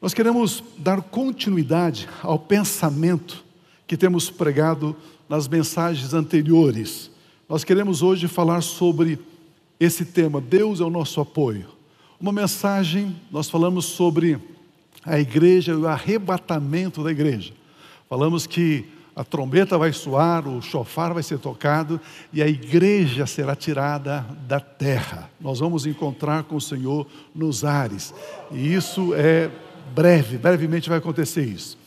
Nós queremos dar continuidade ao pensamento que temos pregado nas mensagens anteriores. Nós queremos hoje falar sobre esse tema, Deus é o nosso apoio. Uma mensagem, nós falamos sobre a igreja e o arrebatamento da igreja. Falamos que a trombeta vai soar, o chofar vai ser tocado e a igreja será tirada da terra. Nós vamos encontrar com o Senhor nos ares. E isso é breve, brevemente vai acontecer isso.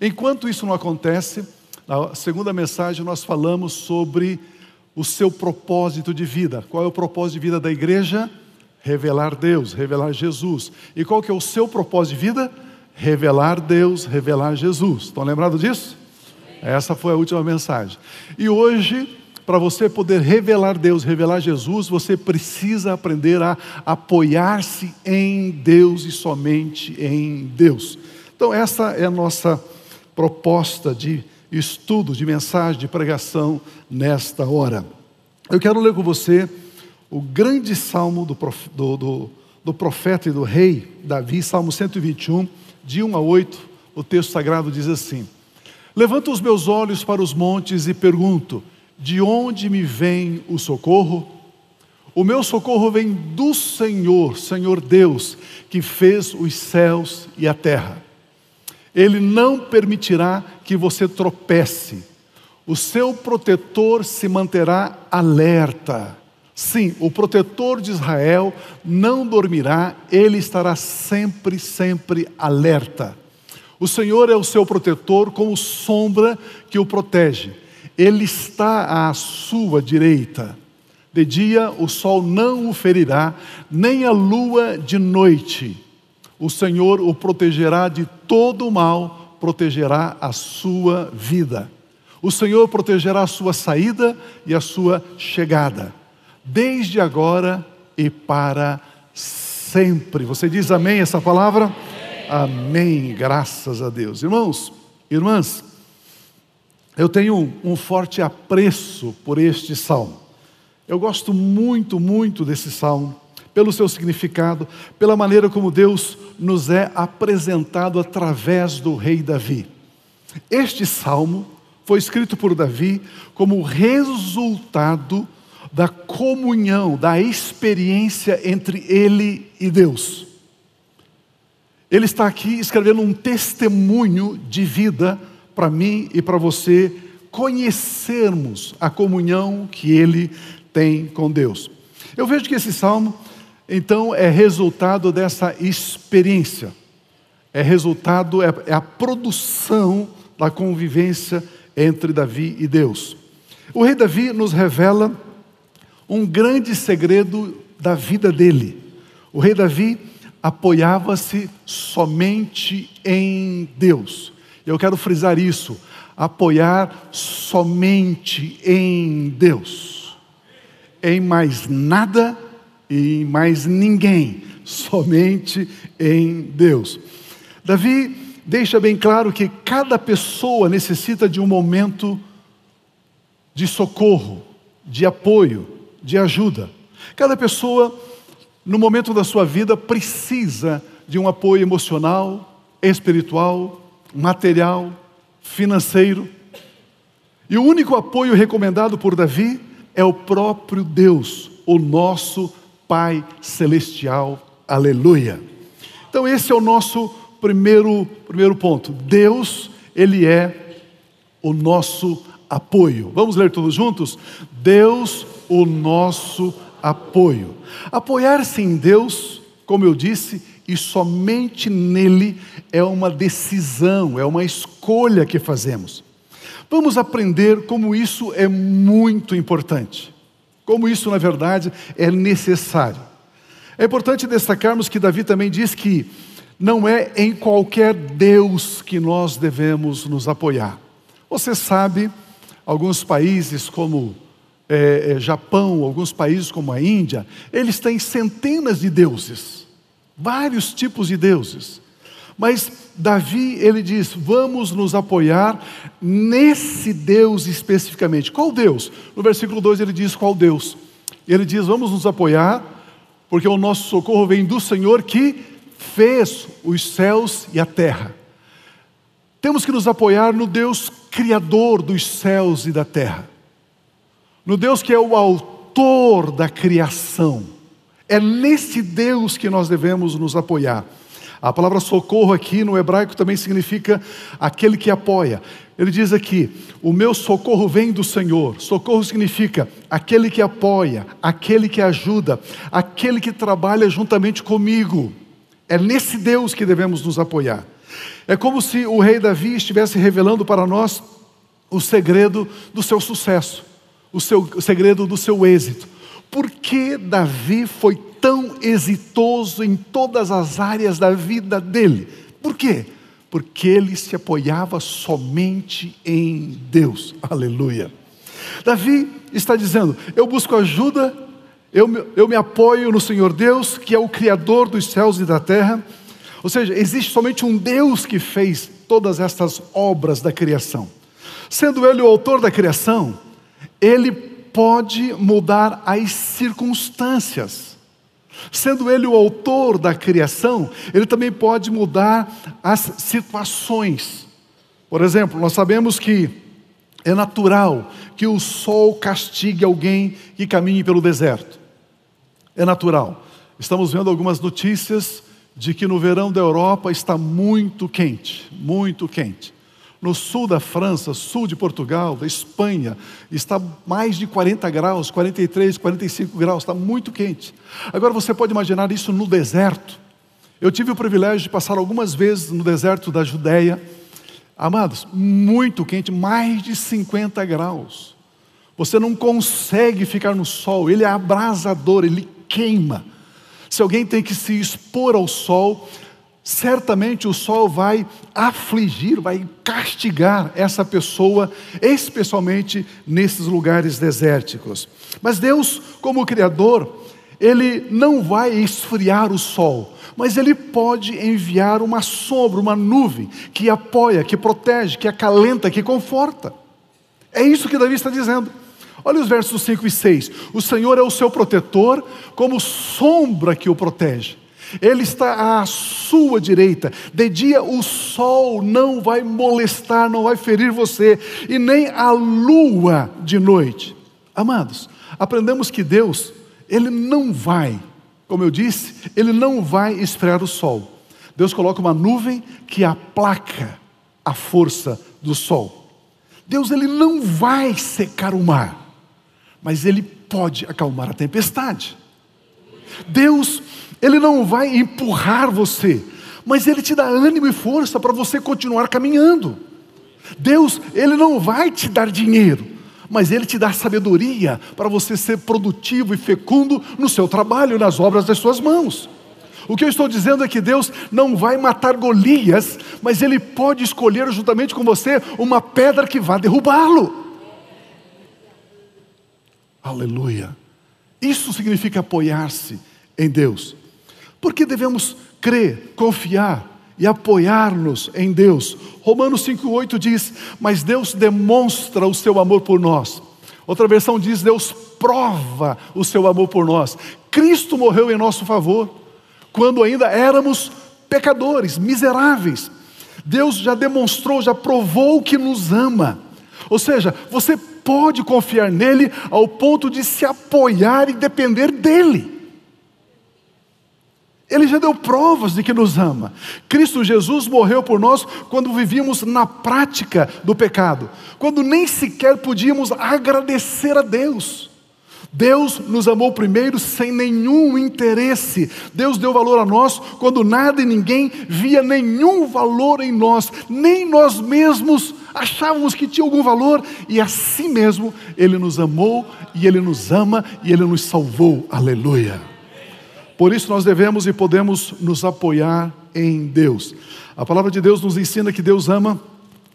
Enquanto isso não acontece, na segunda mensagem nós falamos sobre o seu propósito de vida. Qual é o propósito de vida da igreja? Revelar Deus, revelar Jesus. E qual que é o seu propósito de vida? Revelar Deus, revelar Jesus. Estão lembrados disso? Essa foi a última mensagem. E hoje, para você poder revelar Deus, revelar Jesus, você precisa aprender a apoiar-se em Deus e somente em Deus. Então, essa é a nossa proposta de estudo, de mensagem, de pregação nesta hora. Eu quero ler com você o grande salmo do, do, do, do profeta e do rei Davi, Salmo 121, de 1 a 8. O texto sagrado diz assim: Levanto os meus olhos para os montes e pergunto: de onde me vem o socorro? O meu socorro vem do Senhor, Senhor Deus, que fez os céus e a terra. Ele não permitirá que você tropece. O seu protetor se manterá alerta. Sim, o protetor de Israel não dormirá, ele estará sempre, sempre alerta. O Senhor é o seu protetor, como sombra que o protege. Ele está à sua direita. De dia o sol não o ferirá, nem a lua de noite. O Senhor o protegerá de todo o mal, protegerá a sua vida. O Senhor protegerá a sua saída e a sua chegada, desde agora e para sempre. Você diz amém essa palavra? Amém, graças a Deus. Irmãos, irmãs, eu tenho um forte apreço por este salmo. Eu gosto muito, muito desse salmo, pelo seu significado, pela maneira como Deus nos é apresentado através do rei Davi. Este salmo foi escrito por Davi como resultado da comunhão, da experiência entre ele e Deus. Ele está aqui escrevendo um testemunho de vida para mim e para você conhecermos a comunhão que ele tem com Deus. Eu vejo que esse salmo, então, é resultado dessa experiência, é resultado, é, é a produção da convivência entre Davi e Deus. O rei Davi nos revela um grande segredo da vida dele. O rei Davi apoiava-se somente em Deus. Eu quero frisar isso, apoiar somente em Deus. Em mais nada e em mais ninguém, somente em Deus. Davi deixa bem claro que cada pessoa necessita de um momento de socorro, de apoio, de ajuda. Cada pessoa no momento da sua vida, precisa de um apoio emocional, espiritual, material, financeiro. E o único apoio recomendado por Davi é o próprio Deus, o nosso Pai Celestial. Aleluia. Então, esse é o nosso primeiro, primeiro ponto. Deus, Ele é o nosso apoio. Vamos ler todos juntos? Deus, o nosso apoio. Apoiar-se em Deus, como eu disse, e somente nele é uma decisão, é uma escolha que fazemos. Vamos aprender como isso é muito importante, como isso, na verdade, é necessário. É importante destacarmos que Davi também diz que não é em qualquer Deus que nós devemos nos apoiar. Você sabe, alguns países como é, Japão, alguns países como a Índia, eles têm centenas de deuses, vários tipos de deuses. Mas Davi, ele diz: vamos nos apoiar nesse Deus especificamente. Qual Deus? No versículo 2 ele diz: qual Deus? Ele diz: vamos nos apoiar, porque o nosso socorro vem do Senhor que fez os céus e a terra. Temos que nos apoiar no Deus Criador dos céus e da terra, no Deus que é o autor da criação. É nesse Deus que nós devemos nos apoiar. A palavra socorro aqui no hebraico também significa aquele que apoia. Ele diz aqui: O meu socorro vem do Senhor. Socorro significa aquele que apoia, aquele que ajuda, aquele que trabalha juntamente comigo. É nesse Deus que devemos nos apoiar. É como se o rei Davi estivesse revelando para nós o segredo do seu sucesso, o, seu, o segredo do seu êxito. Por que Davi foi tão exitoso em todas as áreas da vida dele? Por quê? Porque ele se apoiava somente em Deus. Aleluia. Davi está dizendo: Eu busco ajuda, eu, eu me apoio no Senhor Deus, que é o Criador dos céus e da terra. Ou seja, existe somente um Deus que fez todas estas obras da criação. Sendo Ele o autor da criação, Ele pode mudar as circunstâncias. Sendo Ele o autor da criação, Ele também pode mudar as situações. Por exemplo, nós sabemos que é natural que o sol castigue alguém que caminhe pelo deserto. É natural. Estamos vendo algumas notícias de que no verão da Europa está muito quente, muito quente. No sul da França, sul de Portugal, da Espanha, está mais de 40 graus, 43, 45 graus, está muito quente. Agora você pode imaginar isso no deserto. Eu tive o privilégio de passar algumas vezes no deserto da Judéia. Amados, muito quente, mais de 50 graus. Você não consegue ficar no sol, ele é abrasador, ele queima. Se alguém tem que se expor ao sol, certamente o sol vai afligir, vai castigar essa pessoa, especialmente nesses lugares desérticos. Mas Deus, como Criador, Ele não vai esfriar o sol, mas Ele pode enviar uma sombra, uma nuvem, que apoia, que protege, que acalenta, que conforta. É isso que Davi está dizendo. Olha os versos 5 e 6. O Senhor é o seu protetor, como sombra que o protege. Ele está à sua direita. De dia o sol não vai molestar, não vai ferir você, e nem a lua de noite. Amados, aprendemos que Deus, Ele não vai, como eu disse, Ele não vai esfriar o sol. Deus coloca uma nuvem que aplaca a força do sol. Deus, Ele não vai secar o mar mas Ele pode acalmar a tempestade. Deus, Ele não vai empurrar você, mas Ele te dá ânimo e força para você continuar caminhando. Deus, Ele não vai te dar dinheiro, mas Ele te dá sabedoria para você ser produtivo e fecundo no seu trabalho, nas obras das suas mãos. O que eu estou dizendo é que Deus não vai matar Golias, mas Ele pode escolher juntamente com você uma pedra que vá derrubá-lo. Aleluia. Isso significa apoiar-se em Deus. Porque devemos crer, confiar e apoiar-nos em Deus. Romanos 5,8 diz: Mas Deus demonstra o seu amor por nós. Outra versão diz: Deus prova o seu amor por nós. Cristo morreu em nosso favor, quando ainda éramos pecadores, miseráveis. Deus já demonstrou, já provou que nos ama. Ou seja, você pode confiar nele ao ponto de se apoiar e depender dele. Ele já deu provas de que nos ama. Cristo Jesus morreu por nós quando vivíamos na prática do pecado, quando nem sequer podíamos agradecer a Deus. Deus nos amou primeiro sem nenhum interesse. Deus deu valor a nós quando nada e ninguém via nenhum valor em nós, nem nós mesmos achávamos que tinha algum valor, e assim mesmo Ele nos amou, e Ele nos ama, e Ele nos salvou. Aleluia. Por isso nós devemos e podemos nos apoiar em Deus. A palavra de Deus nos ensina que Deus ama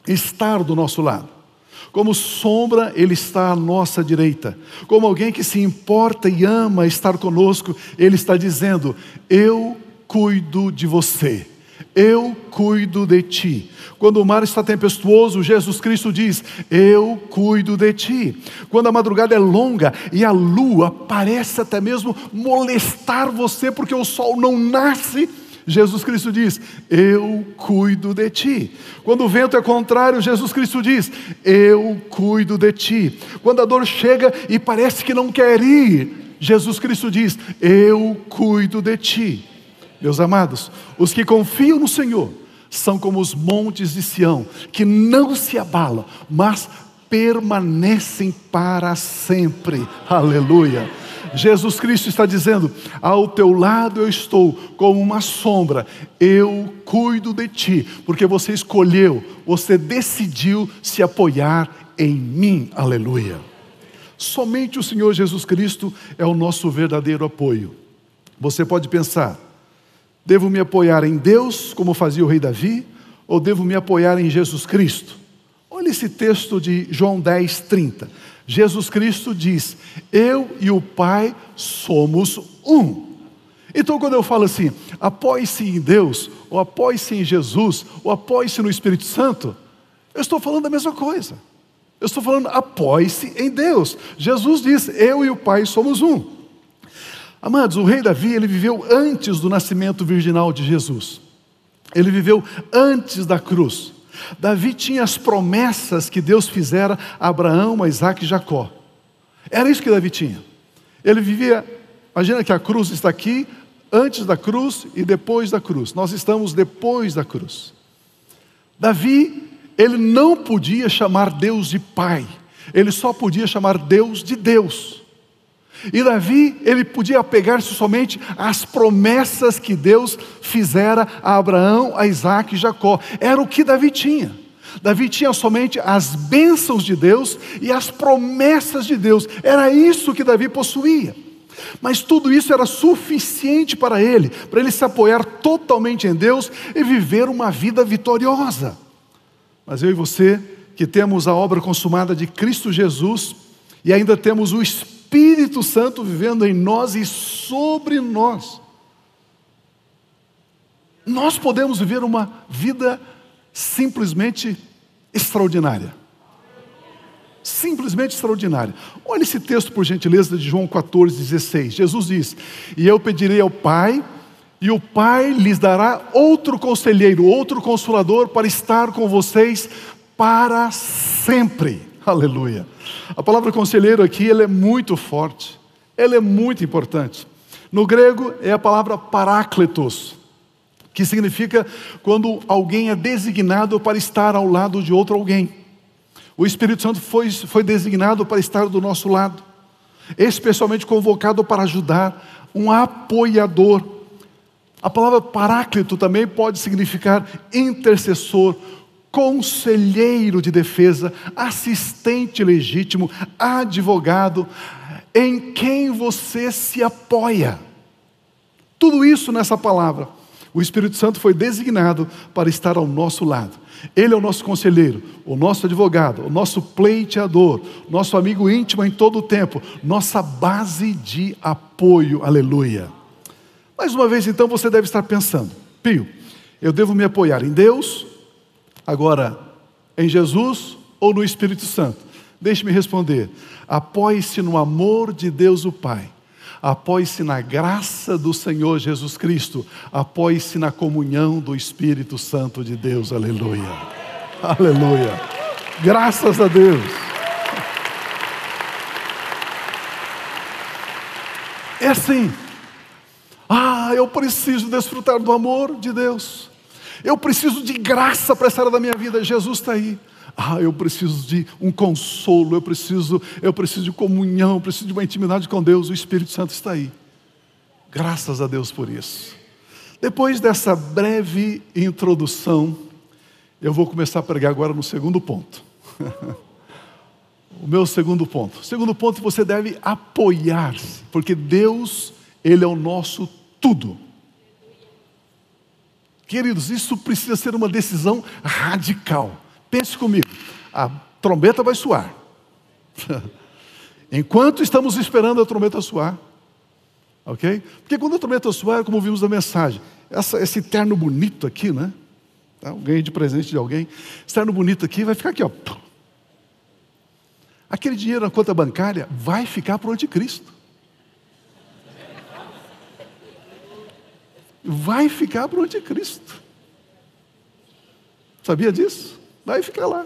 estar do nosso lado. Como sombra, Ele está à nossa direita. Como alguém que se importa e ama estar conosco, Ele está dizendo: Eu cuido de você. Eu cuido de ti. Quando o mar está tempestuoso, Jesus Cristo diz: Eu cuido de ti. Quando a madrugada é longa e a lua parece até mesmo molestar você, porque o sol não nasce, Jesus Cristo diz: Eu cuido de ti. Quando o vento é contrário, Jesus Cristo diz: Eu cuido de ti. Quando a dor chega e parece que não quer ir, Jesus Cristo diz: Eu cuido de ti. Meus amados, os que confiam no Senhor são como os montes de Sião, que não se abalam, mas permanecem para sempre. Aleluia. Jesus Cristo está dizendo: ao teu lado eu estou como uma sombra, eu cuido de ti, porque você escolheu, você decidiu se apoiar em mim. Aleluia. Somente o Senhor Jesus Cristo é o nosso verdadeiro apoio. Você pode pensar, devo me apoiar em Deus, como fazia o rei Davi, ou devo me apoiar em Jesus Cristo? Olha esse texto de João 10, 30. Jesus Cristo diz: Eu e o Pai somos um. Então, quando eu falo assim, apoie-se em Deus, ou apoie-se em Jesus, ou apoie-se no Espírito Santo, eu estou falando a mesma coisa. Eu estou falando, apoie-se em Deus. Jesus diz: Eu e o Pai somos um. Amados, o rei Davi, ele viveu antes do nascimento virginal de Jesus. Ele viveu antes da cruz. Davi tinha as promessas que Deus fizera a Abraão, a Isaac e Jacó. Era isso que Davi tinha. Ele vivia, imagina que a cruz está aqui, antes da cruz e depois da cruz. Nós estamos depois da cruz. Davi, ele não podia chamar Deus de pai, ele só podia chamar Deus de Deus. E Davi, ele podia apegar-se somente às promessas que Deus fizera a Abraão, a Isaac e Jacó. Era o que Davi tinha. Davi tinha somente as bênçãos de Deus e as promessas de Deus. Era isso que Davi possuía. Mas tudo isso era suficiente para ele, para ele se apoiar totalmente em Deus e viver uma vida vitoriosa. Mas eu e você, que temos a obra consumada de Cristo Jesus e ainda temos o Espírito, Espírito Santo vivendo em nós e sobre nós. Nós podemos viver uma vida simplesmente extraordinária. Simplesmente extraordinária. Olha esse texto, por gentileza, de João 14, 16. Jesus diz: E eu pedirei ao Pai, e o Pai lhes dará outro conselheiro, outro consolador, para estar com vocês para sempre. Aleluia. A palavra conselheiro aqui ela é muito forte, ela é muito importante. No grego é a palavra paráclitos, que significa quando alguém é designado para estar ao lado de outro alguém. O Espírito Santo foi, foi designado para estar do nosso lado, especialmente convocado para ajudar, um apoiador. A palavra paráclito também pode significar intercessor, conselheiro de defesa, assistente legítimo, advogado, em quem você se apoia. Tudo isso nessa palavra. O Espírito Santo foi designado para estar ao nosso lado. Ele é o nosso conselheiro, o nosso advogado, o nosso pleiteador, nosso amigo íntimo em todo o tempo, nossa base de apoio. Aleluia. Mais uma vez, então, você deve estar pensando: Pio, eu devo me apoiar em Deus, Agora, em Jesus ou no Espírito Santo? Deixe-me responder. Apoie-se no amor de Deus o Pai. Apoie-se na graça do Senhor Jesus Cristo. Apoie-se na comunhão do Espírito Santo de Deus. Aleluia. Aleluia. Graças a Deus. É assim. Ah, eu preciso desfrutar do amor de Deus. Eu preciso de graça para essa área da minha vida. Jesus está aí. Ah, eu preciso de um consolo, eu preciso, eu preciso de comunhão, eu preciso de uma intimidade com Deus. O Espírito Santo está aí. Graças a Deus por isso. Depois dessa breve introdução, eu vou começar a pregar agora no segundo ponto. o meu segundo ponto. Segundo ponto, você deve apoiar-se, porque Deus, Ele é o nosso tudo. Queridos, isso precisa ser uma decisão radical. Pense comigo, a trombeta vai soar. Enquanto estamos esperando a trombeta soar, ok? Porque quando a trombeta soar, como vimos na mensagem, essa, esse terno bonito aqui, né? Tá? Ganhei de presente de alguém. Esse terno bonito aqui vai ficar aqui, ó. Aquele dinheiro na conta bancária vai ficar para o anticristo. Vai ficar para o anticristo. Sabia disso? Vai ficar lá.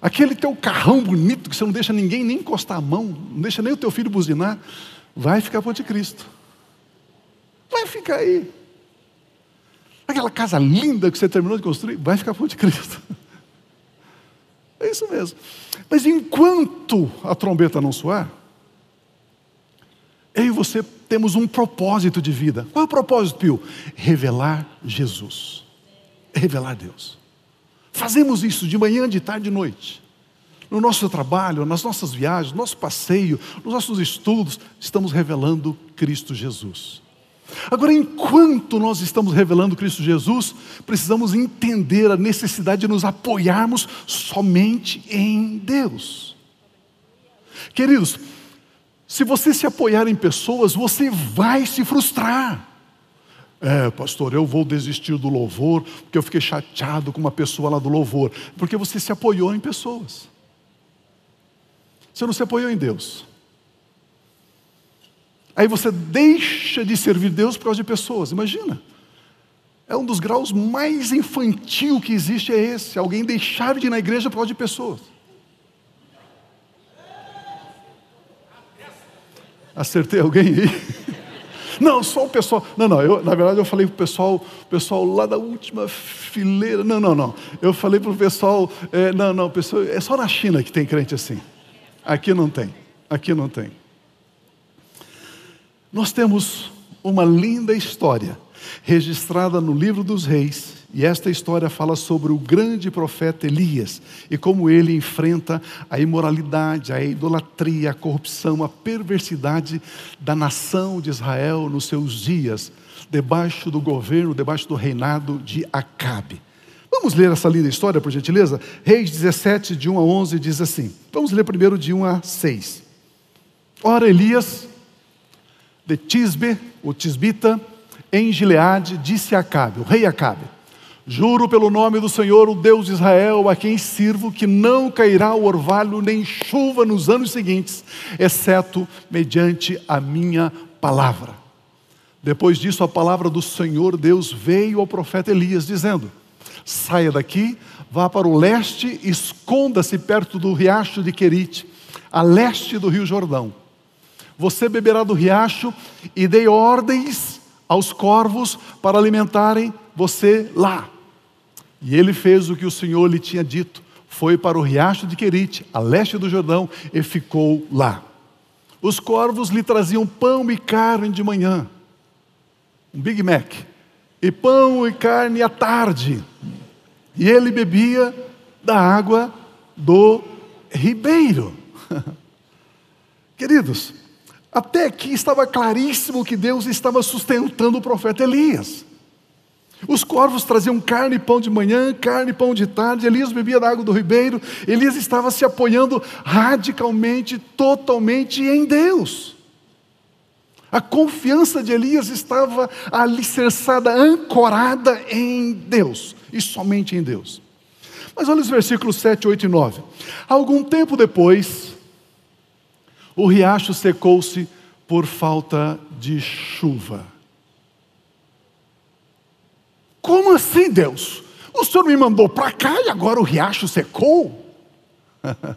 Aquele teu carrão bonito que você não deixa ninguém nem encostar a mão, não deixa nem o teu filho buzinar, vai ficar para o anticristo. Vai ficar aí. Aquela casa linda que você terminou de construir, vai ficar para o anticristo. É isso mesmo. Mas enquanto a trombeta não soar, eu e você temos um propósito de vida. Qual é o propósito, Pio? Revelar Jesus. Revelar Deus. Fazemos isso de manhã, de tarde de noite. No nosso trabalho, nas nossas viagens, no nosso passeio, nos nossos estudos, estamos revelando Cristo Jesus. Agora, enquanto nós estamos revelando Cristo Jesus, precisamos entender a necessidade de nos apoiarmos somente em Deus. Queridos, se você se apoiar em pessoas, você vai se frustrar. É, pastor, eu vou desistir do louvor porque eu fiquei chateado com uma pessoa lá do louvor. Porque você se apoiou em pessoas. Você não se apoiou em Deus. Aí você deixa de servir Deus por causa de pessoas. Imagina. É um dos graus mais infantil que existe é esse. Alguém deixar de ir na igreja por causa de pessoas. Acertei alguém aí? Não, só o pessoal. Não, não, eu, na verdade eu falei para o pessoal, pessoal lá da última fileira. Não, não, não. Eu falei para o pessoal. É, não, não, pessoal, é só na China que tem crente assim. Aqui não tem. Aqui não tem. Nós temos uma linda história registrada no livro dos reis, e esta história fala sobre o grande profeta Elias e como ele enfrenta a imoralidade, a idolatria, a corrupção, a perversidade da nação de Israel nos seus dias, debaixo do governo, debaixo do reinado de Acabe. Vamos ler essa linda história, por gentileza? Reis 17, de 1 a 11, diz assim. Vamos ler primeiro de 1 a 6. Ora, Elias, de Tisbe, o Tisbita, em Gileade, disse a Acabe, o rei Acabe: Juro pelo nome do Senhor, o Deus de Israel, a quem sirvo, que não cairá o orvalho nem chuva nos anos seguintes, exceto mediante a minha palavra. Depois disso, a palavra do Senhor Deus veio ao profeta Elias, dizendo: Saia daqui, vá para o leste, esconda-se perto do riacho de Querite, a leste do rio Jordão. Você beberá do riacho e dei ordens aos corvos para alimentarem você lá. E ele fez o que o Senhor lhe tinha dito. Foi para o riacho de Querite, a leste do Jordão, e ficou lá. Os corvos lhe traziam pão e carne de manhã, um Big Mac, e pão e carne à tarde. E ele bebia da água do ribeiro. Queridos, até aqui estava claríssimo que Deus estava sustentando o profeta Elias. Os corvos traziam carne e pão de manhã, carne e pão de tarde. Elias bebia da água do ribeiro. Elias estava se apoiando radicalmente, totalmente em Deus. A confiança de Elias estava alicerçada, ancorada em Deus e somente em Deus. Mas olha os versículos 7, 8 e 9. Algum tempo depois, o riacho secou-se por falta de chuva. Como assim, Deus? O Senhor me mandou para cá e agora o riacho secou?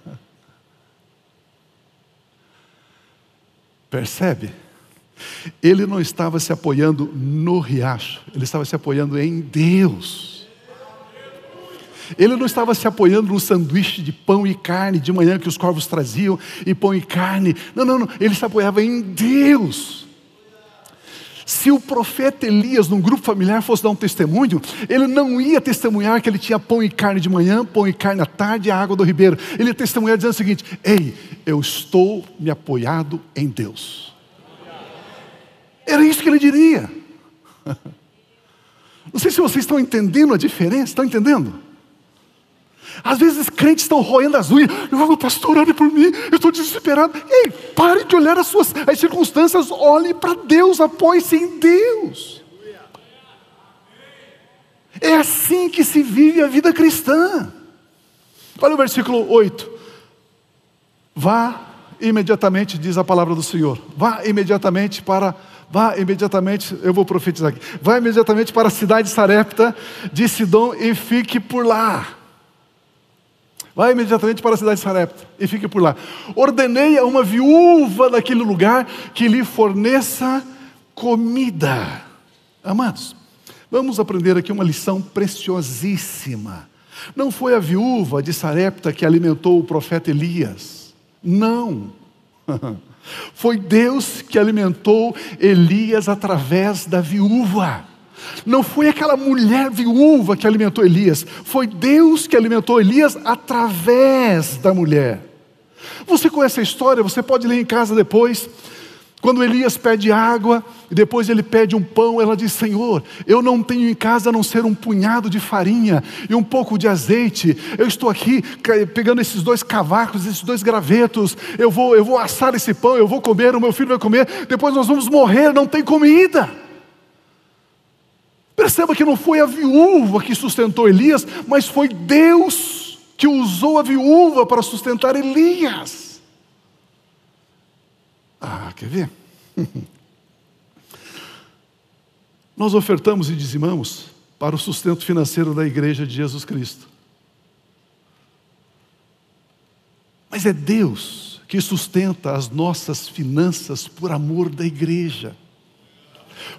Percebe? Ele não estava se apoiando no riacho, ele estava se apoiando em Deus. Ele não estava se apoiando no sanduíche de pão e carne de manhã que os corvos traziam, e pão e carne. Não, não, não. Ele se apoiava em Deus. Se o profeta Elias, num grupo familiar, fosse dar um testemunho, ele não ia testemunhar que ele tinha pão e carne de manhã, pão e carne à tarde e a água do ribeiro. Ele ia testemunhar dizendo o seguinte: Ei, eu estou me apoiado em Deus. Era isso que ele diria. Não sei se vocês estão entendendo a diferença, estão entendendo? Às vezes crentes estão roendo as unhas. Oh, pastor, ore por mim, eu estou desesperado. Ei, pare de olhar as suas as circunstâncias, olhe para Deus, apoie-se em Deus. É assim que se vive a vida cristã. Olha o versículo 8. Vá imediatamente, diz a palavra do Senhor, vá imediatamente para vá imediatamente, eu vou profetizar aqui, vá imediatamente para a cidade de Sarepta de Sidom e fique por lá. Vá imediatamente para a cidade de Sarepta e fique por lá. Ordenei a uma viúva daquele lugar que lhe forneça comida. Amados, vamos aprender aqui uma lição preciosíssima. Não foi a viúva de Sarepta que alimentou o profeta Elias. Não. Foi Deus que alimentou Elias através da viúva. Não foi aquela mulher viúva que alimentou Elias, foi Deus que alimentou Elias através da mulher. Você conhece a história, você pode ler em casa depois. Quando Elias pede água e depois ele pede um pão, ela diz: Senhor, eu não tenho em casa a não ser um punhado de farinha e um pouco de azeite. Eu estou aqui pegando esses dois cavacos, esses dois gravetos. Eu vou, eu vou assar esse pão, eu vou comer, o meu filho vai comer. Depois nós vamos morrer, não tem comida. Perceba que não foi a viúva que sustentou Elias, mas foi Deus que usou a viúva para sustentar Elias. Ah, quer ver? Nós ofertamos e dizimamos para o sustento financeiro da igreja de Jesus Cristo. Mas é Deus que sustenta as nossas finanças por amor da igreja.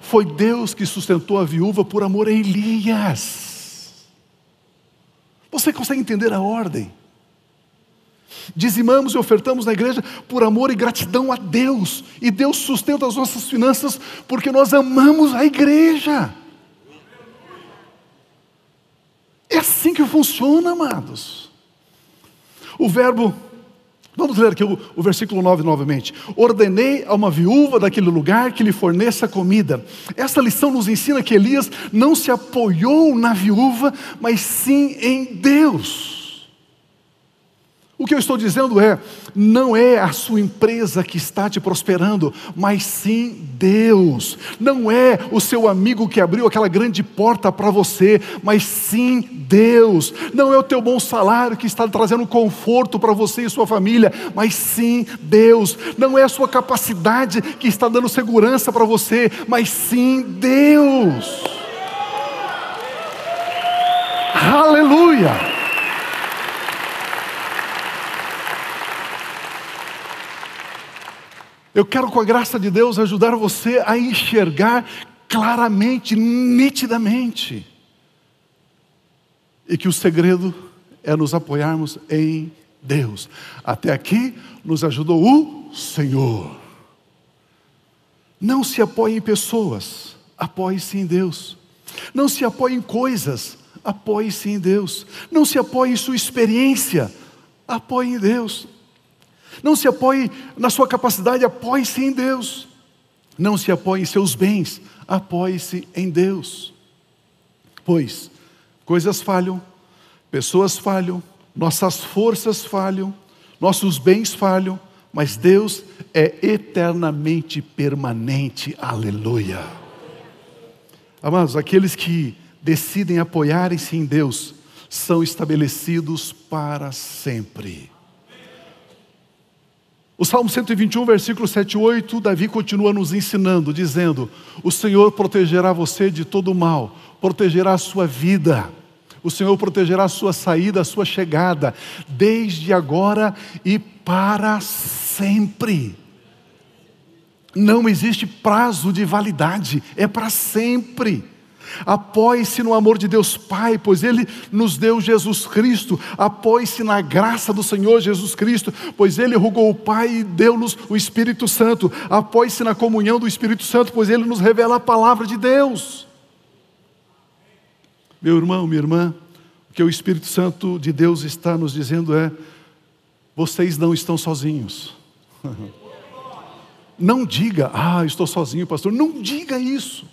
Foi Deus que sustentou a viúva por amor a Elias. Você consegue entender a ordem? Dizimamos e ofertamos na igreja por amor e gratidão a Deus. E Deus sustenta as nossas finanças porque nós amamos a igreja. É assim que funciona, amados. O verbo, vamos ler aqui o, o, versículo 9 novamente. Ordenei a uma viúva daquele lugar que lhe forneça comida. Essa lição nos ensina que Elias não se apoiou na viúva, mas sim em Deus. O que eu estou dizendo é: não é a sua empresa que está te prosperando, mas sim Deus. Não é o seu amigo que abriu aquela grande porta para você, mas sim Deus. Não é o teu bom salário que está trazendo conforto para você e sua família, mas sim Deus. Não é a sua capacidade que está dando segurança para você, mas sim Deus. Aleluia! Eu quero, com a graça de Deus, ajudar você a enxergar claramente, nitidamente. E que o segredo é nos apoiarmos em Deus. Até aqui nos ajudou o Senhor. Não se apoie em pessoas, apoie-se em Deus. Não se apoie em coisas, apoie-se em Deus. Não se apoie em sua experiência, apoie em Deus. Não se apoie na sua capacidade, apoie-se em Deus. Não se apoie em seus bens, apoie-se em Deus. Pois coisas falham, pessoas falham, nossas forças falham, nossos bens falham, mas Deus é eternamente permanente. Aleluia. Amados, aqueles que decidem apoiarem-se em Deus são estabelecidos para sempre. O Salmo 121, versículo 7 e 8, Davi continua nos ensinando, dizendo: O Senhor protegerá você de todo mal, protegerá a sua vida, o Senhor protegerá a sua saída, a sua chegada, desde agora e para sempre. Não existe prazo de validade, é para sempre. Apoie-se no amor de Deus Pai, pois Ele nos deu Jesus Cristo. Apoie-se na graça do Senhor Jesus Cristo, pois Ele rogou o Pai e deu-nos o Espírito Santo. Apoie-se na comunhão do Espírito Santo, pois Ele nos revela a palavra de Deus. Meu irmão, minha irmã, o que o Espírito Santo de Deus está nos dizendo é: vocês não estão sozinhos. Não diga, ah, estou sozinho, pastor. Não diga isso.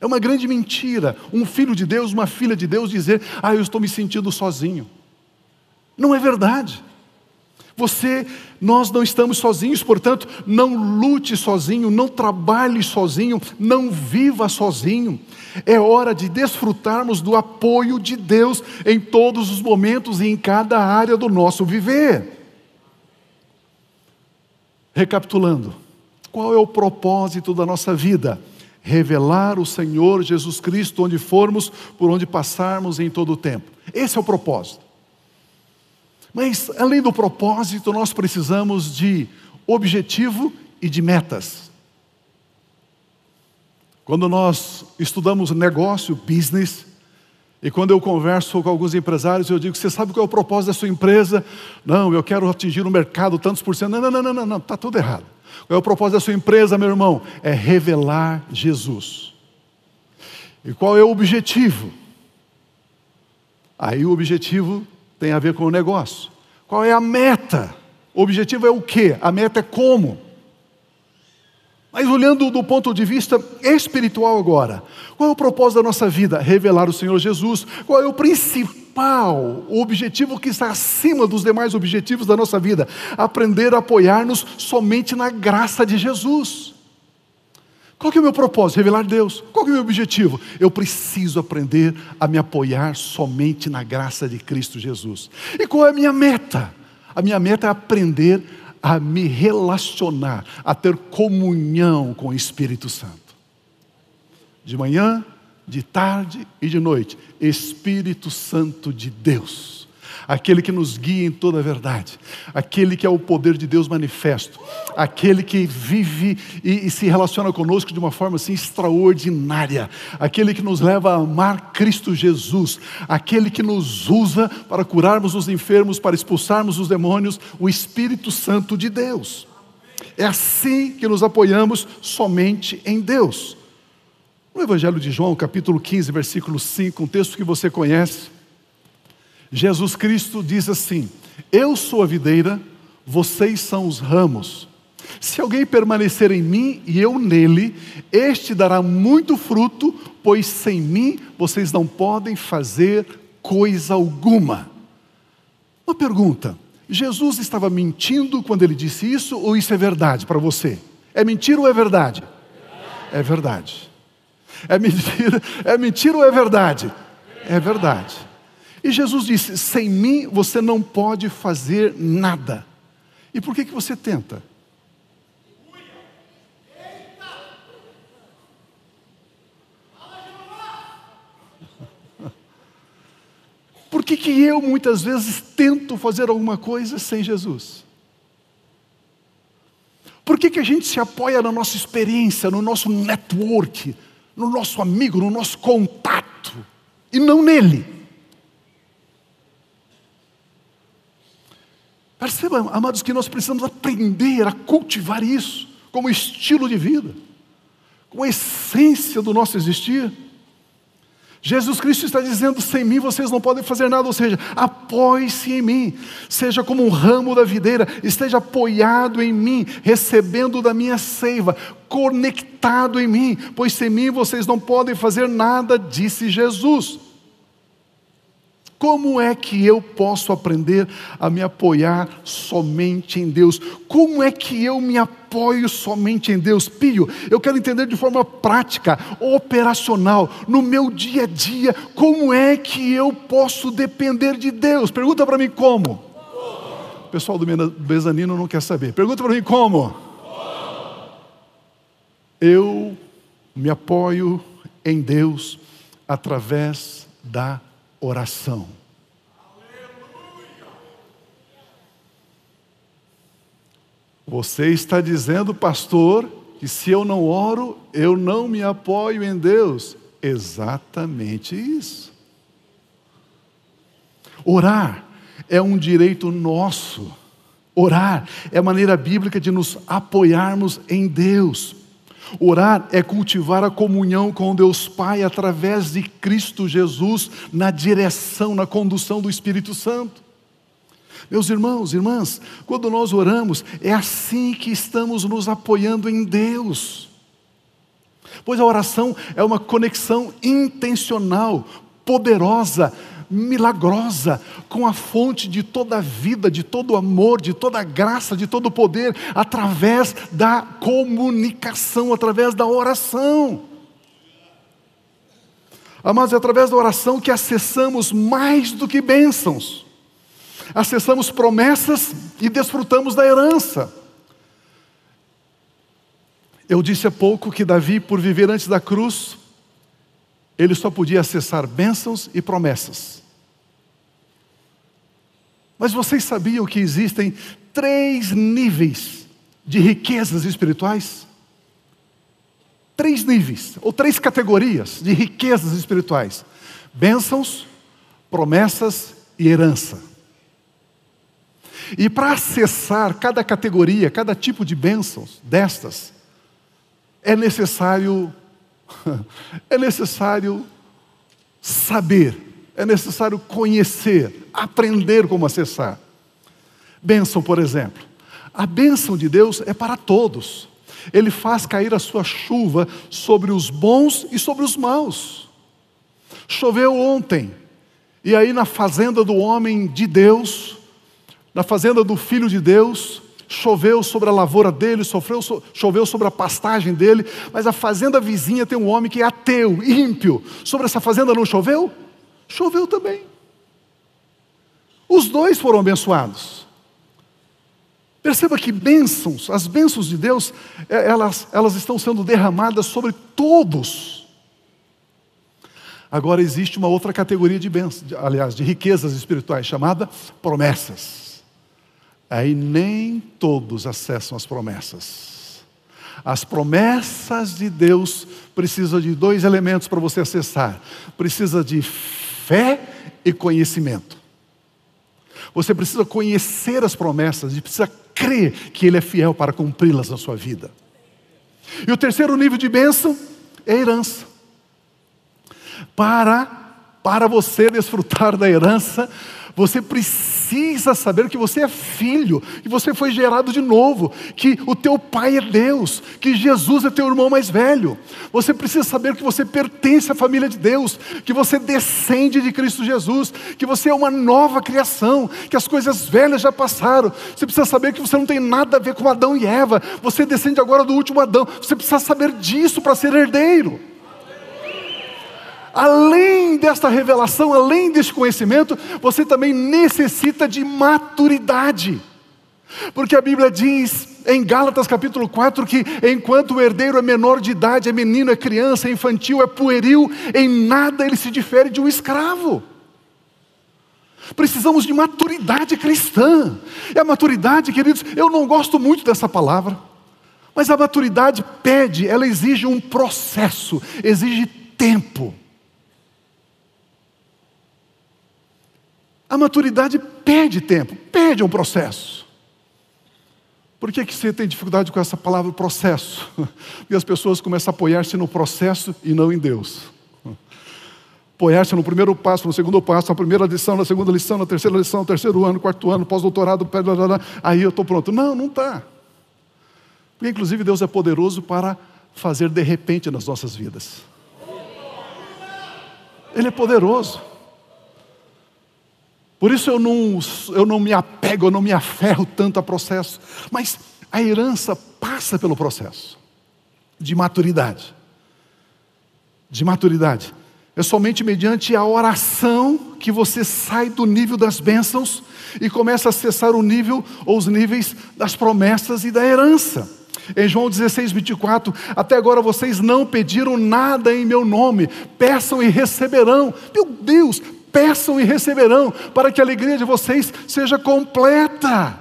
É uma grande mentira um filho de Deus, uma filha de Deus dizer: Ah, eu estou me sentindo sozinho. Não é verdade. Você, nós não estamos sozinhos, portanto, não lute sozinho, não trabalhe sozinho, não viva sozinho. É hora de desfrutarmos do apoio de Deus em todos os momentos e em cada área do nosso viver. Recapitulando, Qual é o propósito da nossa vida? Revelar o Senhor Jesus Cristo onde formos, por onde passarmos em todo o tempo. Esse é o propósito. Mas, além do propósito, nós precisamos de objetivo e de metas. Quando nós estudamos negócio, business, e quando eu converso com alguns empresários, eu digo: Você sabe qual é o propósito da sua empresa? Não, eu quero atingir o mercado tantos por cento. Não, não, não, não, não, está tudo errado. Qual é o propósito da sua empresa, meu irmão? É revelar Jesus. E qual é o objetivo? Aí o objetivo tem a ver com o negócio. Qual é a meta? O objetivo é o quê? A meta é como? Mas olhando do ponto de vista espiritual agora, qual é o propósito da nossa vida? Revelar o Senhor Jesus. Qual é o principal, o objetivo que está acima dos demais objetivos da nossa vida? Aprender a apoiar-nos somente na graça de Jesus. Qual é o meu propósito? Revelar Deus. Qual é o meu objetivo? Eu preciso aprender a me apoiar somente na graça de Cristo Jesus. E qual é a minha meta? A minha meta é aprender a me relacionar, a ter comunhão com o Espírito Santo. De manhã, de tarde e de noite, Espírito Santo de Deus aquele que nos guia em toda a verdade, aquele que é o poder de Deus manifesto, aquele que vive e, e, se relaciona conosco de uma forma assim extraordinária, aquele que nos leva a amar Cristo Jesus, aquele que nos usa para curarmos os enfermos, para expulsarmos os demônios, o Espírito Santo de Deus. É assim que nos apoiamos somente em Deus. No Evangelho de João, capítulo 15, versículo 5, um texto que você conhece, Jesus Cristo diz assim: Eu sou a videira, vocês são os ramos. Se alguém permanecer em mim e eu nele, este dará muito fruto, pois sem mim vocês não podem fazer coisa alguma. Uma pergunta: Jesus estava mentindo quando ele disse isso, ou isso é verdade para você? É mentira ou é verdade? É verdade. É mentira, é mentira ou é verdade? É verdade. E Jesus disse: sem mim você não pode fazer nada. E por que, que você tenta? Por que, que eu muitas vezes tento fazer alguma coisa sem Jesus? Por que, que a gente se apoia na nossa experiência, no nosso network, no nosso amigo, no nosso contato, e não nele? Perceba, amados, que nós precisamos aprender a cultivar isso como estilo de vida, como essência do nosso existir. Jesus Cristo está dizendo: sem mim vocês não podem fazer nada, ou seja, apoie-se em mim, seja como um ramo da videira, esteja apoiado em mim, recebendo da minha seiva, conectado em mim, pois sem mim vocês não podem fazer nada, disse Jesus. Como é que eu posso aprender a me apoiar somente em Deus? Como é que eu me apoio somente em Deus? Pio, eu quero entender de forma prática, operacional, no meu dia a dia, como é que eu posso depender de Deus? Pergunta para mim como. O pessoal do mezanino não quer saber. Pergunta para mim como. Eu me apoio em Deus através da oração. Você está dizendo, pastor, que se eu não oro, eu não me apoio em Deus. Exatamente isso. Orar é um direito nosso. Orar é a maneira bíblica de nos apoiarmos em Deus. Orar é cultivar a comunhão com Deus Pai através de Cristo Jesus na direção, na condução do Espírito Santo. Meus irmãos, irmãs, quando nós oramos, é assim que estamos nos apoiando em Deus. Pois a oração é uma conexão intencional, poderosa, milagrosa com a fonte de toda a vida, de todo o amor, de toda a graça, de todo o poder, através da comunicação, através da oração. Mas é através da oração que acessamos mais do que bênçãos, acessamos promessas e desfrutamos da herança. Eu disse há pouco que Davi, por viver antes da cruz, ele só podia acessar bênçãos e promessas. Mas vocês sabiam que existem três níveis de riquezas espirituais? Três níveis, ou três categorias de riquezas espirituais: bênçãos, promessas e herança. E para acessar cada categoria, cada tipo de bênçãos destas, é necessário é necessário saber, é necessário conhecer, aprender como acessar. Bênção, por exemplo. A bênção de Deus é para todos. Ele faz cair a sua chuva sobre os bons e sobre os maus. Choveu ontem, e aí na fazenda do homem de Deus, na fazenda do filho de Deus, choveu sobre a lavoura dele, sofreu, choveu sobre a pastagem dele, mas a fazenda vizinha tem um homem que é ateu, ímpio. Sobre essa fazenda não choveu? Choveu também. Os dois foram abençoados. Perceba que bênçãos, as bênçãos de Deus, é, elas, elas estão sendo derramadas sobre todos. Agora existe uma outra categoria de bênçãos, aliás, de riquezas espirituais, chamada promessas. Aí nem todos acessam as promessas. As promessas de Deus precisam de dois elementos para você acessar: precisa de fé e conhecimento. Você precisa conhecer as promessas e precisa crer que Ele é fiel para cumpri-las na sua vida. E o terceiro nível de bênção é herança. Para, para você desfrutar da herança, você precisa saber que você é filho, que você foi gerado de novo, que o teu pai é Deus, que Jesus é teu irmão mais velho. Você precisa saber que você pertence à família de Deus, que você descende de Cristo Jesus, que você é uma nova criação, que as coisas velhas já passaram. Você precisa saber que você não tem nada a ver com Adão e Eva, você descende agora do último Adão. Você precisa saber disso para ser herdeiro além desta revelação, além deste conhecimento, você também necessita de maturidade. Porque a Bíblia diz em Gálatas capítulo 4 que enquanto o herdeiro é menor de idade, é menino, é criança, é infantil, é pueril, em nada ele se difere de um escravo. Precisamos de maturidade cristã. E a maturidade, queridos, eu não gosto muito dessa palavra, mas a maturidade pede, ela exige um processo, exige tempo. A maturidade pede tempo, pede um processo. Por que, que você tem dificuldade com essa palavra processo? Porque as pessoas começam a apoiar-se no processo e não em Deus. Apoiar-se no primeiro passo, no segundo passo, na primeira lição, na segunda lição, na terceira lição, terceiro ano, quarto ano, pós-doutorado, aí eu estou pronto. Não, não está. Porque inclusive Deus é poderoso para fazer de repente nas nossas vidas. Ele é poderoso. Por isso eu não, eu não me apego, eu não me aferro tanto a processo. Mas a herança passa pelo processo de maturidade. De maturidade. É somente mediante a oração que você sai do nível das bênçãos e começa a acessar o nível ou os níveis das promessas e da herança. Em João 16, 24, até agora vocês não pediram nada em meu nome, peçam e receberão. Meu Deus, peçam e receberão, para que a alegria de vocês seja completa.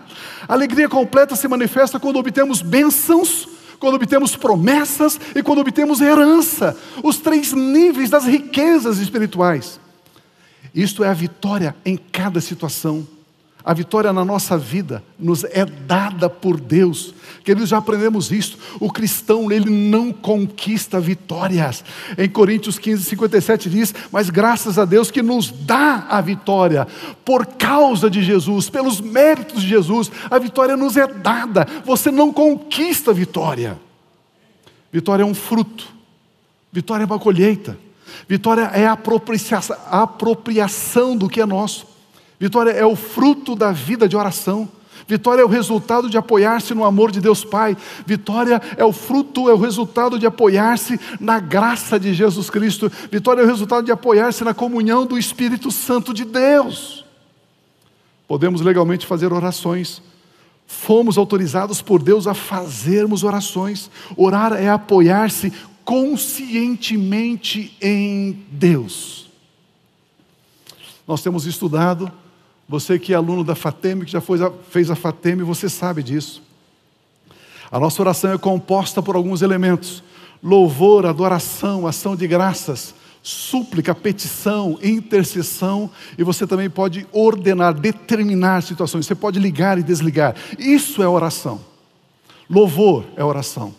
A alegria completa se manifesta quando obtemos bênçãos, quando obtemos promessas e quando obtemos herança, os três níveis das riquezas espirituais. Isto é a vitória em cada situação. A vitória na nossa vida nos é dada por Deus. Queridos, já aprendemos isso. O cristão, ele não conquista vitórias. Em Coríntios 15, 57 diz: Mas graças a Deus que nos dá a vitória, por causa de Jesus, pelos méritos de Jesus, a vitória nos é dada. Você não conquista vitória. Vitória é um fruto, vitória é uma colheita, vitória é a apropriação, a apropriação do que é nosso. Vitória é o fruto da vida de oração. Vitória é o resultado de apoiar-se no amor de Deus Pai. Vitória é o fruto, é o resultado de apoiar-se na graça de Jesus Cristo. Vitória é o resultado de apoiar-se na comunhão do Espírito Santo de Deus. Podemos legalmente fazer orações, fomos autorizados por Deus a fazermos orações. Orar é apoiar-se conscientemente em Deus. Nós temos estudado, você que é aluno da FATEM, que já fez a FATEM, você sabe disso. A nossa oração é composta por alguns elementos: louvor, adoração, ação de graças, súplica, petição, intercessão, e você também pode ordenar, determinar situações, você pode ligar e desligar. Isso é oração. Louvor é oração.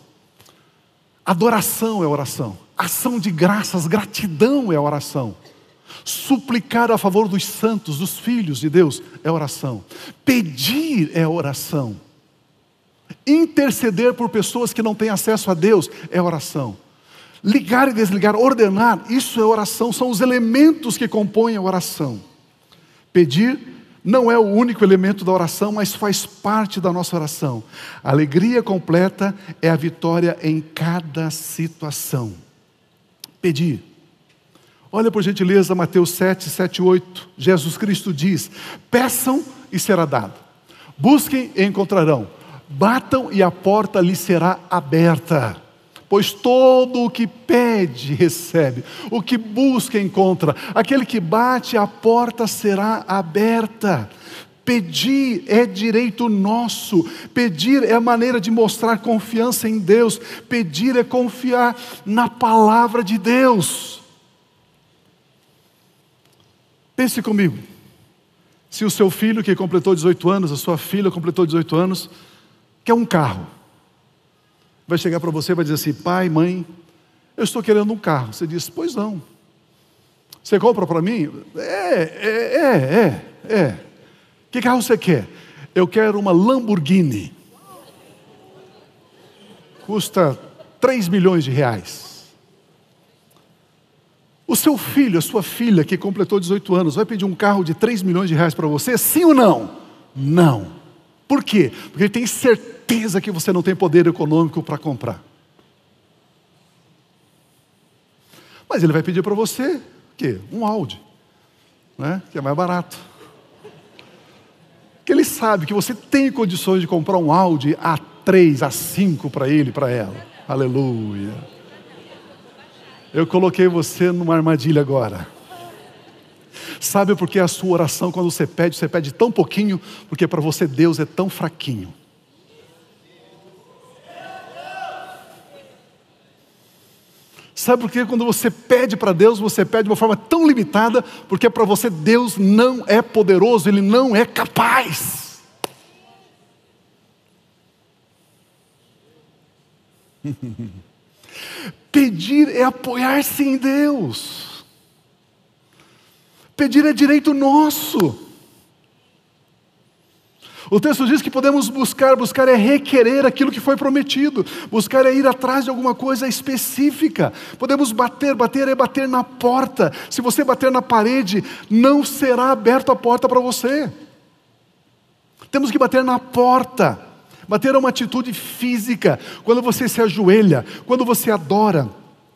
Adoração é oração. Ação de graças, gratidão é oração. Suplicar a favor dos santos, dos filhos de Deus, é oração. Pedir é oração. Interceder por pessoas que não têm acesso a Deus é oração. Ligar e desligar, ordenar, isso é oração, são os elementos que compõem a oração. Pedir não é o único elemento da oração, mas faz parte da nossa oração. A alegria completa é a vitória em cada situação. Pedir. Olha por gentileza Mateus 7, 7, 8. Jesus Cristo diz: Peçam e será dado. Busquem e encontrarão. Batam e a porta lhe será aberta pois todo o que pede, recebe, o que busca, encontra, aquele que bate, a porta será aberta. Pedir é direito nosso, pedir é a maneira de mostrar confiança em Deus, pedir é confiar na palavra de Deus. Pense comigo, se o seu filho que completou 18 anos, a sua filha completou 18 anos, quer um carro, vai chegar para você e vai dizer assim: pai, mãe, eu estou querendo um carro. Você diz: pois não. Você compra para mim? É, é, é, é, é. Que carro você quer? Eu quero uma Lamborghini. Custa 3 milhões de reais. O seu filho, a sua filha que completou 18 anos, vai pedir um carro de 3 milhões de reais para você? Sim ou não? Não. Por quê? Porque ele tem certeza que você não tem poder econômico para comprar. Mas ele vai pedir para você o quê? Um Audi, né? que é mais barato. Que ele sabe que você tem condições de comprar um Audi A3, A5 para ele, para ela. Aleluia. Eu coloquei você numa armadilha agora. Sabe por que a sua oração, quando você pede, você pede tão pouquinho? Porque para você Deus é tão fraquinho. Sabe por quê? Quando você pede para Deus, você pede de uma forma tão limitada, porque para você Deus não é poderoso, Ele não é capaz. Pedir é apoiar-se em Deus. Pedir é direito nosso. O texto diz que podemos buscar, buscar é requerer aquilo que foi prometido, buscar é ir atrás de alguma coisa específica. Podemos bater, bater é bater na porta. Se você bater na parede, não será aberta a porta para você. Temos que bater na porta. Bater é uma atitude física. Quando você se ajoelha, quando você adora,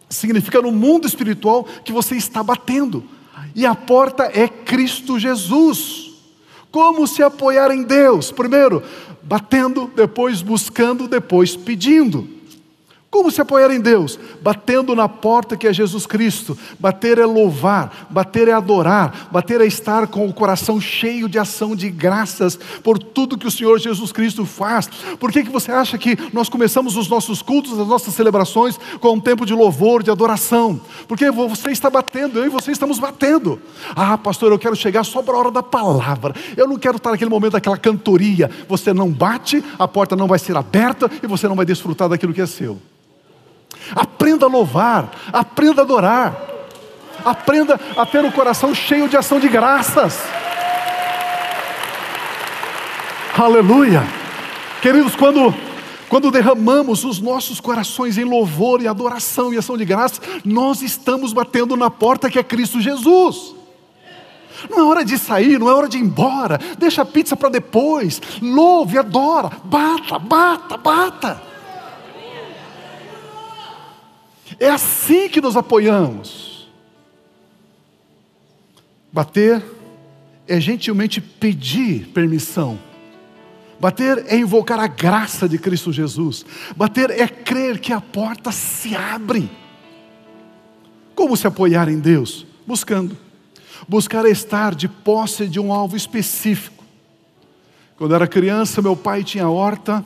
significa no mundo espiritual que você está batendo. E a porta é Cristo Jesus. Como se apoiar em Deus? Primeiro, batendo, depois buscando, depois pedindo. Como se apoiar em Deus? Batendo na porta que é Jesus Cristo. Bater é louvar, bater é adorar, bater é estar com o coração cheio de ação de graças por tudo que o Senhor Jesus Cristo faz. Por que, que você acha que nós começamos os nossos cultos, as nossas celebrações com um tempo de louvor, de adoração? Porque você está batendo, eu e você estamos batendo. Ah, pastor, eu quero chegar só para a hora da palavra. Eu não quero estar naquele momento daquela cantoria. Você não bate, a porta não vai ser aberta e você não vai desfrutar daquilo que é seu. Aprenda a louvar, aprenda a adorar, aprenda a ter o coração cheio de ação de graças. Aleluia. Queridos, quando quando derramamos os nossos corações em louvor e adoração e ação de graças, nós estamos batendo na porta que é Cristo Jesus. Não é hora de sair, não é hora de ir embora. Deixa a pizza para depois. Louve, adora, bata, bata, bata. É assim que nos apoiamos. Bater é gentilmente pedir permissão Bater é invocar a graça de Cristo Jesus. Bater é crer que a porta se abre. Como se apoiar em Deus? Buscando. Buscar é estar de posse de um alvo específico. Quando era criança, meu pai tinha horta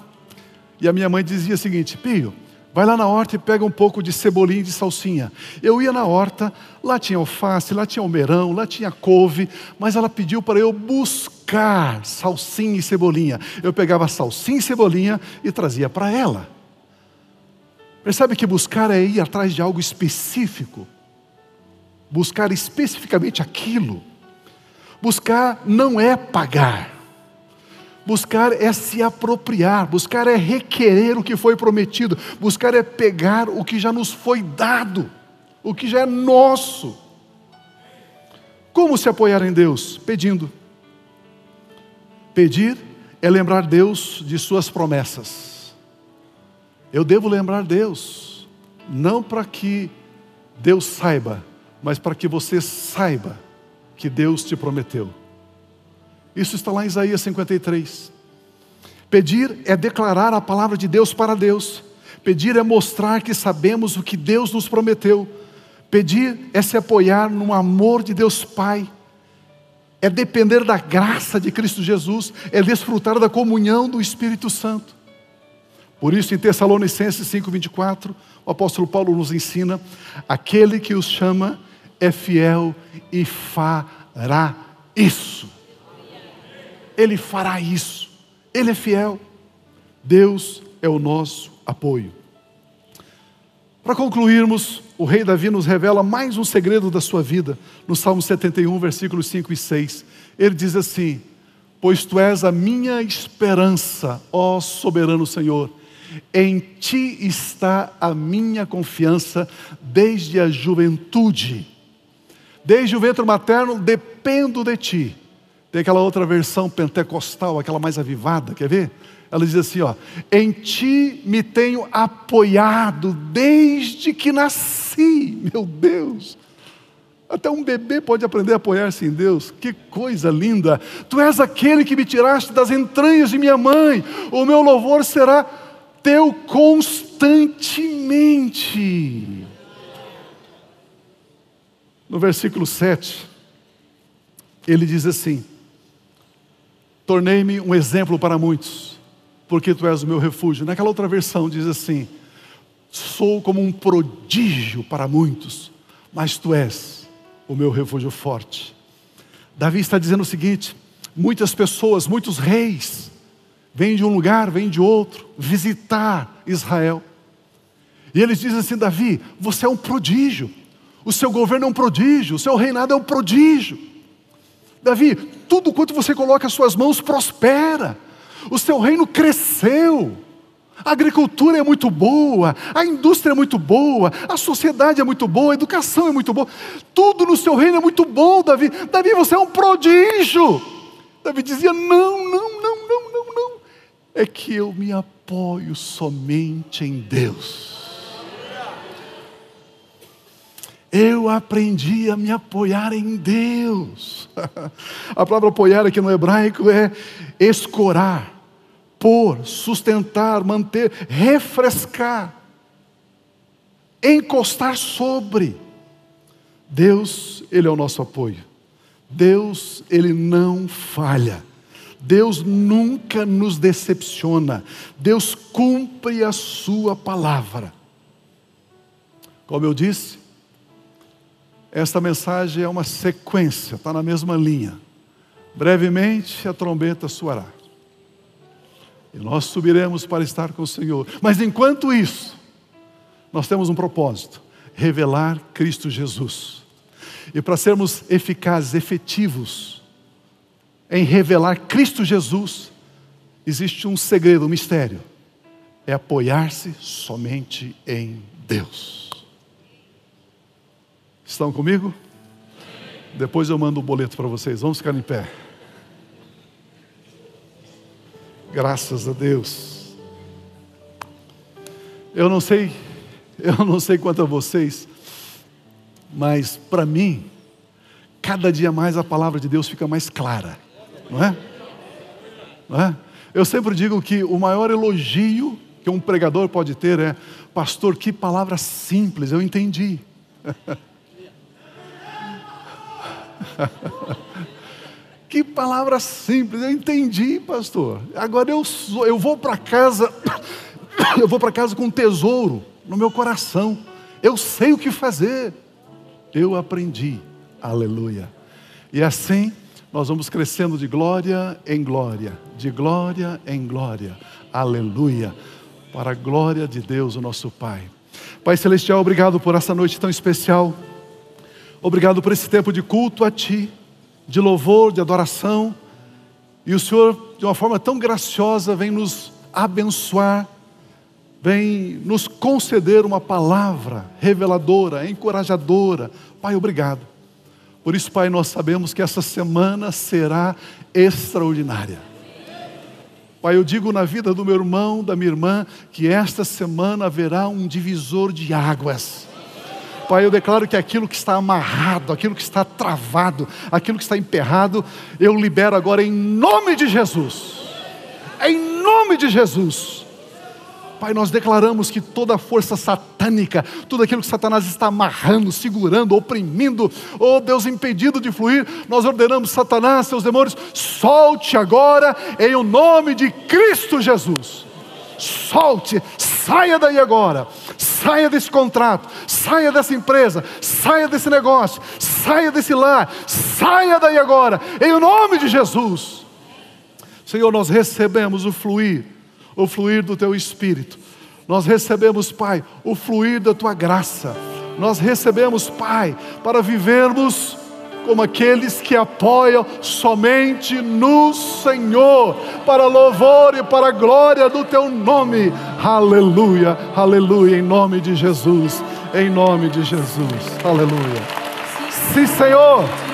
e a minha mãe dizia o seguinte: Pio, vai lá na horta e pega um pouco de cebolinha e de salsinha. Eu ia na horta, lá tinha alface, lá tinha almeirão, lá tinha couve, mas ela pediu para eu buscar salsinha e cebolinha. Eu pegava salsinha e cebolinha e trazia para ela. Percebe que buscar é ir atrás de algo específico buscar especificamente aquilo. Buscar não é pagar. Buscar é se apropriar, buscar é requerer o que foi prometido, buscar é pegar o que já nos foi dado, o que já é nosso. Como se apoiar em Deus? Pedindo. Pedir é lembrar Deus de Suas promessas. Eu devo lembrar Deus, não para que Deus saiba, mas para que você saiba que Deus te prometeu. Isso está lá em Isaías 53. Pedir é declarar a palavra de Deus para Deus. Pedir é mostrar que sabemos o que Deus nos prometeu. Pedir é se apoiar no amor de Deus Pai. É depender da graça de Cristo Jesus, é desfrutar da comunhão do Espírito Santo. Por isso, em Tessalonicenses 5:24, o apóstolo Paulo nos ensina: aquele que os chama é fiel e fará isso. Ele fará isso. Ele é fiel. Deus é o nosso apoio. Para concluirmos, o rei Davi nos revela mais um segredo da sua vida, no Salmo 71, versículos 5 e 6. Ele diz assim: Pois tu és a minha esperança, ó soberano Senhor, em ti está a minha confiança desde a juventude. Desde o ventre materno dependo de ti. Tem aquela outra versão pentecostal, aquela mais avivada, quer ver? Ela diz assim: ó, em ti me tenho apoiado desde que nasci, meu Deus. Até um bebê pode aprender a apoiar-se em Deus, que coisa linda. Tu és aquele que me tiraste das entranhas de minha mãe, o meu louvor será teu constantemente no versículo 7, ele diz assim: Tornei-me um exemplo para muitos, porque tu és o meu refúgio. Naquela outra versão diz assim: Sou como um prodígio para muitos, mas tu és o meu refúgio forte. Davi está dizendo o seguinte: muitas pessoas, muitos reis, vêm de um lugar, vêm de outro, visitar Israel. E eles dizem assim: Davi, você é um prodígio. O seu governo é um prodígio, o seu reinado é um prodígio. Davi, tudo quanto você coloca as suas mãos prospera. O seu reino cresceu. A agricultura é muito boa, a indústria é muito boa, a sociedade é muito boa, a educação é muito boa. Tudo no seu reino é muito bom, Davi. Davi, você é um prodígio. Davi dizia: Não, não, não, não, não, não. É que eu me apoio somente em Deus. Eu aprendi a me apoiar em Deus. a palavra apoiar aqui no hebraico é escorar, pôr, sustentar, manter, refrescar, encostar sobre. Deus, Ele é o nosso apoio. Deus, Ele não falha. Deus nunca nos decepciona. Deus cumpre a Sua palavra. Como eu disse, esta mensagem é uma sequência, está na mesma linha. Brevemente a trombeta soará. E nós subiremos para estar com o Senhor. Mas enquanto isso, nós temos um propósito: revelar Cristo Jesus. E para sermos eficazes, efetivos em revelar Cristo Jesus, existe um segredo, um mistério: é apoiar-se somente em Deus. Estão comigo? Depois eu mando o um boleto para vocês. Vamos ficar em pé. Graças a Deus. Eu não sei, eu não sei quanto a vocês, mas para mim, cada dia mais a palavra de Deus fica mais clara, não é? Não é? Eu sempre digo que o maior elogio que um pregador pode ter é: Pastor, que palavra simples, eu entendi. que palavra simples, eu entendi, pastor. Agora eu, sou, eu vou para casa, eu vou para casa com um tesouro no meu coração. Eu sei o que fazer. Eu aprendi. Aleluia. E assim nós vamos crescendo de glória em glória, de glória em glória. Aleluia. Para a glória de Deus, o nosso Pai. Pai Celestial, obrigado por essa noite tão especial. Obrigado por esse tempo de culto a Ti, de louvor, de adoração. E o Senhor, de uma forma tão graciosa, vem nos abençoar, vem nos conceder uma palavra reveladora, encorajadora. Pai, obrigado. Por isso, Pai, nós sabemos que essa semana será extraordinária. Pai, eu digo na vida do meu irmão, da minha irmã, que esta semana haverá um divisor de águas. Pai, eu declaro que aquilo que está amarrado, aquilo que está travado, aquilo que está emperrado, eu libero agora em nome de Jesus. Em nome de Jesus Pai, nós declaramos que toda força satânica, tudo aquilo que Satanás está amarrando, segurando, oprimindo, oh Deus, impedido de fluir, nós ordenamos, Satanás, seus demônios, solte agora, em o nome de Cristo Jesus. Solte, saia daí agora, saia desse contrato, saia dessa empresa, saia desse negócio, saia desse lar, saia daí agora, em nome de Jesus. Senhor, nós recebemos o fluir o fluir do teu espírito. Nós recebemos, Pai, o fluir da tua graça. Nós recebemos, Pai, para vivermos como aqueles que apoiam somente no Senhor, para louvor e para glória do teu nome. Aleluia, aleluia, em nome de Jesus, em nome de Jesus. Aleluia. Sim, Senhor.